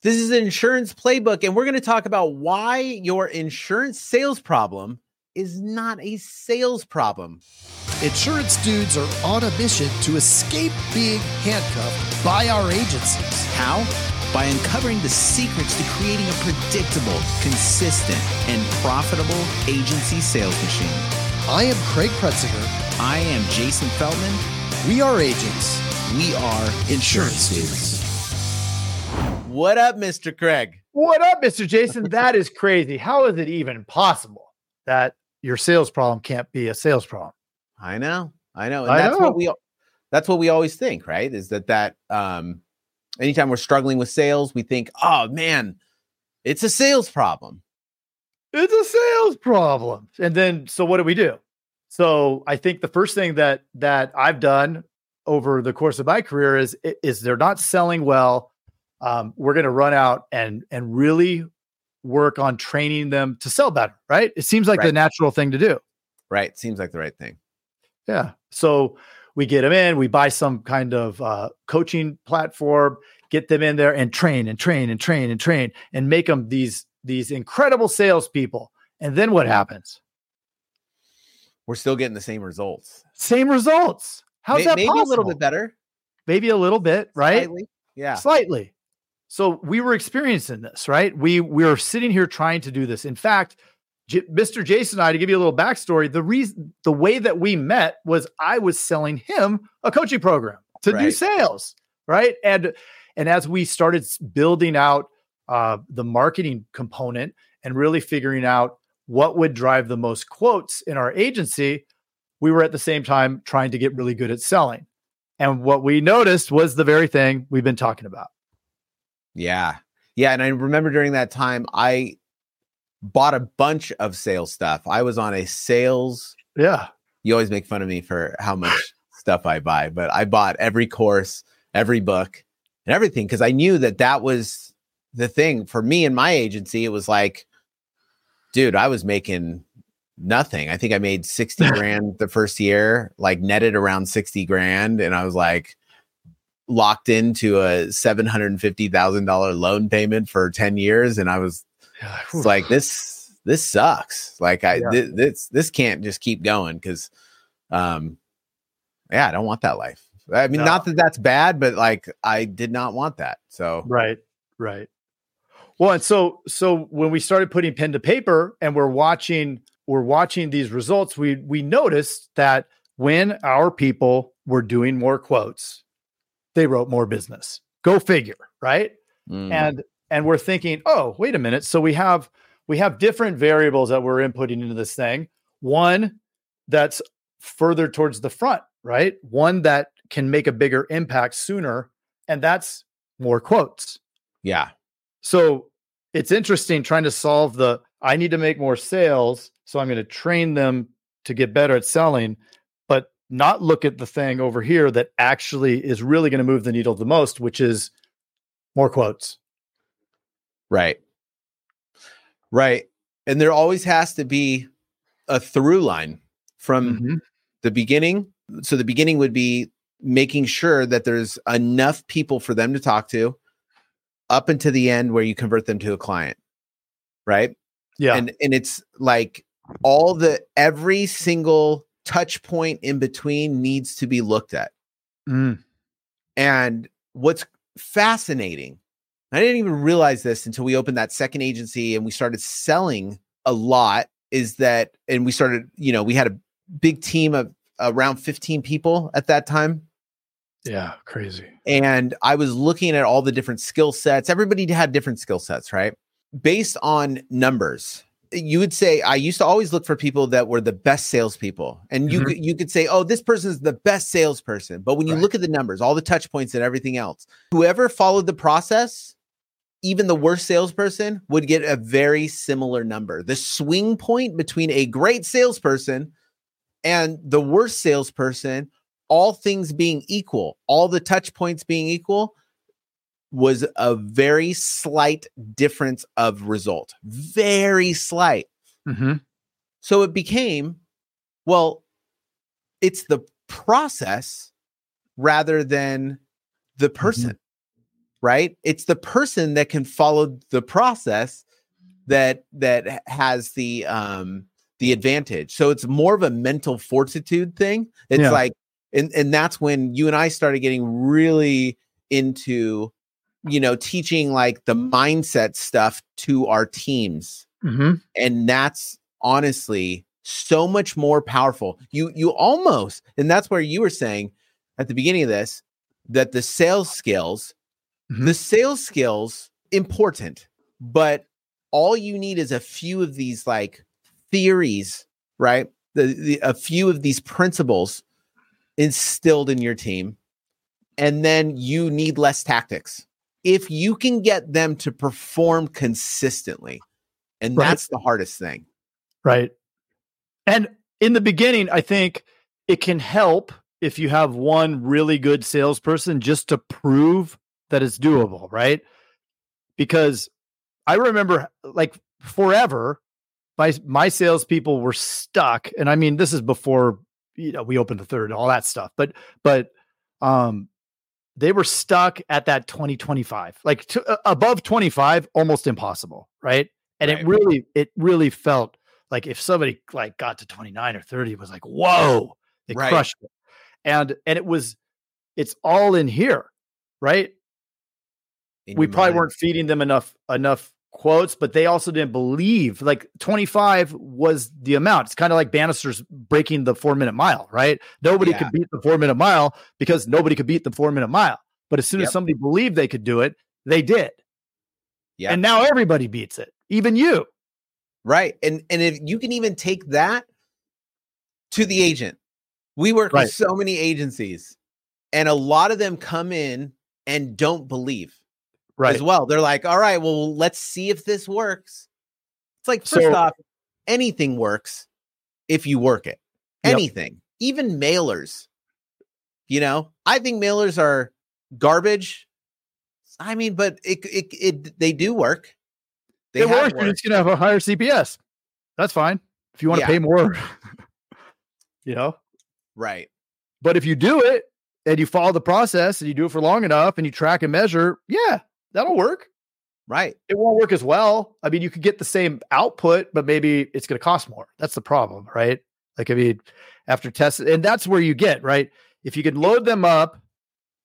This is an insurance playbook, and we're going to talk about why your insurance sales problem is not a sales problem. Insurance dudes are on a mission to escape being handcuffed by our agencies. How? By uncovering the secrets to creating a predictable, consistent, and profitable agency sales machine. I am Craig Pretzinger. I am Jason Feldman. We are agents. We are insurance dudes. What up, Mr. Craig? What up, Mr. Jason? That is crazy. How is it even possible that your sales problem can't be a sales problem? I know, I know, and I that's know. what we that's what we always think, right? Is that that um anytime we're struggling with sales, we think, oh man, it's a sales problem. It's a sales problem. And then so what do we do? So I think the first thing that that I've done over the course of my career is is they're not selling well. Um, we're going to run out and and really work on training them to sell better. Right? It seems like the natural thing to do. Right? Seems like the right thing. Yeah. So we get them in, we buy some kind of uh, coaching platform, get them in there and train and train and train and train and make them these these incredible salespeople. And then what happens? We're still getting the same results. Same results. How's May- that maybe a little bit better, Maybe a little bit, right? slightly. Yeah. Slightly. So we were experiencing this, right? We we were sitting here trying to do this. In fact, J- Mr. Jason and I, to give you a little backstory, the reason the way that we met was I was selling him a coaching program to do sales, right? And and as we started building out uh, the marketing component and really figuring out what would drive the most quotes in our agency, we were at the same time trying to get really good at selling. And what we noticed was the very thing we've been talking about. Yeah. Yeah. And I remember during that time, I bought a bunch of sales stuff. I was on a sales. Yeah. You always make fun of me for how much stuff I buy, but I bought every course, every book, and everything because I knew that that was the thing for me and my agency. It was like, dude, I was making nothing. I think I made 60 grand the first year, like netted around 60 grand. And I was like, locked into a $750,000 loan payment for 10 years. And I was it's like, this, this sucks. Like I, Yeah. thi- this, this can't just keep going. Cause, um, yeah, I don't want that life. I mean, No. not that that's bad, but like I did not want that. So Right. Right. Well, and so so when we started putting pen to paper and we're watching we're watching these results, we we noticed that when our people were doing more quotes, they wrote more business. Go figure, right? mm, and and we're thinking oh wait a minute. So we have we have different variables that we're inputting into this thing. One that's further towards the front right? One that can make a bigger impact sooner and that's more quotes. Yeah, so it's interesting trying to solve the i need to make more sales so i'm going to train them to get better at selling not look at the thing over here that actually is really going to move the needle the most which is more quotes right. Right. And there always has to be a through line from Mhm. the beginning. So the beginning would be making sure that there's enough people for them to talk to up until the end where you convert them to a client. Right. yeah And and it's like all the every single touch point in between needs to be looked at. Mm. And what's fascinating, I didn't even realize this until we opened that second agency and we started selling a lot, is that, and we started, you know, we had a big team of around 15 people at that time. Yeah, crazy. And I was looking at all the different skill sets. Everybody had different skill sets, right? Based on numbers. You would say I used to always look for people that were the best salespeople, and you Mhm. could you could say, "Oh, this person's the best salesperson." But when you Right. look at the numbers, all the touch points and everything else, whoever followed the process, even the worst salesperson would get a very similar number. The swing point between a great salesperson and the worst salesperson, all things being equal, all the touch points being equal, was a very slight difference of result. Very slight. Mm-hmm. So it became, well, it's the process rather than the person. right? It's the person that can follow the process that that has the um the advantage. So it's more of a mental fortitude thing. It's Yeah. like and and that's when you and I started getting really into you know teaching like the mindset stuff to our teams Mm-hmm. and that's honestly so much more powerful you you almost and that's where you were saying at the beginning of this that the sales skills Mhm. the sales skills important but all you need is a few of these like theories right the, the a few of these principles instilled in your team and then you need less tactics if you can get them to perform consistently and Right. that's the hardest thing Right. And in the beginning, I think it can help if you have one really good salesperson just to prove that it's doable, right? Because I remember like forever, my my salespeople were stuck. And I mean, this is before you know we opened the third, all that stuff. But but um they were stuck at that 2025 like to, uh, above 25 almost impossible right and Right. it really it really felt like if somebody like got to 29 or 30 it was like whoa they Right. crushed it and and it was it's all in here right in we probably mind. weren't feeding them enough enough quotes but they also didn't believe like 25 was the amount it's kind of like bannister's breaking the four minute mile right nobody Yeah. could beat the four minute mile because nobody could beat the four minute mile but as soon Yep. as somebody believed they could do it they did Yeah. and now everybody beats it even you Right. And and if you can even take that to the agent. We work Right. with so many agencies and a lot of them come in and don't believe as well. They're like, "All right, well, let's see if this works." It's like first So- off, anything works if you work it. Yep. Anything. Even mailers. You know, I think mailers are garbage. I mean, but it it, it they do work. They it works you're just gonna have a higher cps that's fine if you want to Yeah. pay more you know Right. But if you do it and you follow the process and you do it for long enough and you track and measure, yeah, that'll work. Right. It won't work as well. I mean, you could get the same output, but maybe it's going to cost more. That's the problem, right? Like, I mean, after testing, and that's where you get, right? If you can load them up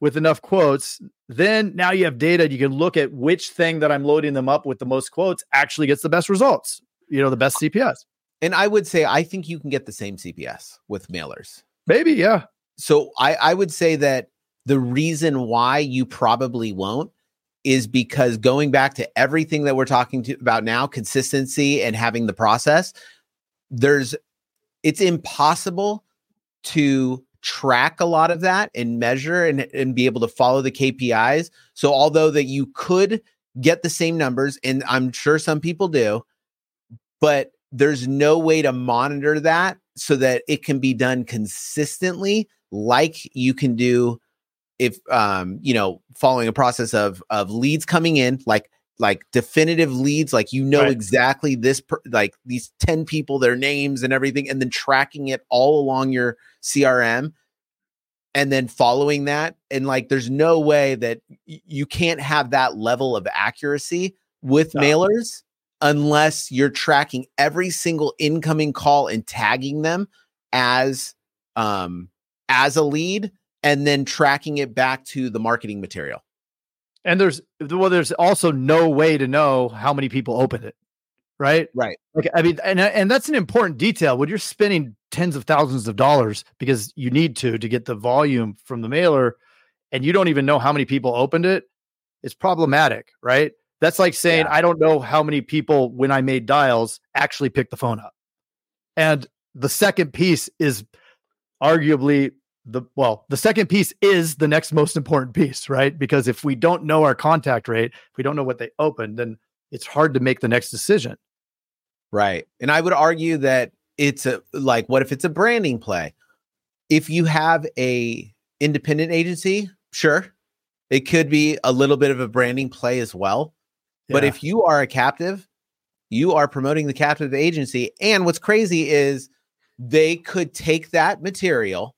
with enough quotes, then now you have data. You can look at which thing that I'm loading them up with the most quotes actually gets the best results, you know, the best CPS. And I would say I think you can get the same CPS with mailers. Maybe, yeah. So I, I would say that the reason why you probably won't is because going back to everything that we're talking to about now, consistency and having the process, there's it's impossible to track a lot of that and measure and, and be able to follow the KPIs. So although that you could get the same numbers, and I'm sure some people do, but there's no way to monitor that so that it can be done consistently like you can do if um you know following a process of of leads coming in like like definitive leads like you know Right. exactly this per, like these 10 people their names and everything and then tracking it all along your CRM and then following that and like there's no way that y- you can't have that level of accuracy with No. mailers unless you're tracking every single incoming call and tagging them as um as a lead and then tracking it back to the marketing material And there's well, there's also no way to know how many people opened it, right? right Like I mean, and and that's an important detail when you're spending tens of thousands of dollars because you need to to get the volume from the mailer, and you don't even know how many people opened it. It's problematic, right? That's like saying Yeah. I don't know how many people when I made dials actually picked the phone up. And the second piece is arguably the well, the second piece is the next most important piece, right? Because if we don't know our contact rate, if we don't know what they opened, then it's hard to make the next decision. Right. And I would argue that it's a like what if it's a branding play? If you have a independent agency, sure. It could be a little bit of a branding play as well. But if you are a captive, you are promoting the captive agency. And what's crazy is they could take that material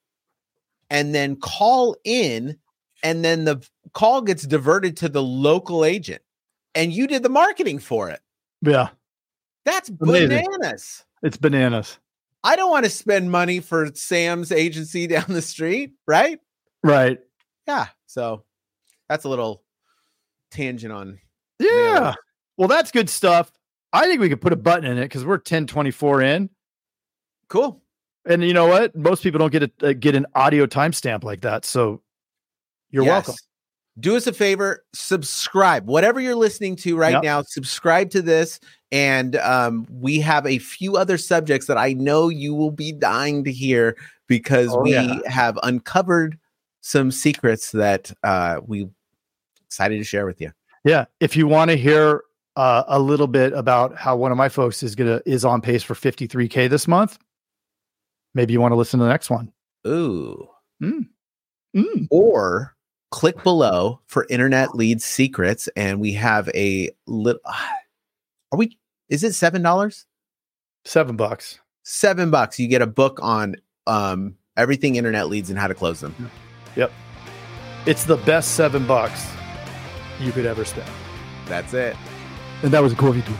and then call in and then the call gets diverted to the local agent, and you did the marketing for it. Yeah, That's Amazing. bananas. it's bananas. I don't want to spend money for Sam's agency down the street, right? Right. Yeah. So that's a little tangent on. Yeah. It. Well, that's good stuff. I think we could put a button in it because we're 1024 in. Cool. And you know what? Most people don't get a, uh, get an audio timestamp like that. So you're Yes. welcome. Do us a favor, subscribe. Whatever you're listening to right Yep. now, subscribe to this. And um, we have a few other subjects that I know you will be dying to hear because Oh, we yeah. have uncovered some secrets that uh, we excited to share with you. Yeah. If you want to hear uh, a little bit about how one of my folks is gonna is on pace for 53k this month, maybe you want to listen to the next one. Ooh. Mm. Or click below for internet lead secrets. And we have a little. Are we? Is it seven dollars? Seven bucks. seven bucks you get a book on um everything internet leads and how to close them Yep. It's the best seven bucks you could ever spend. that's it And that was Corey too.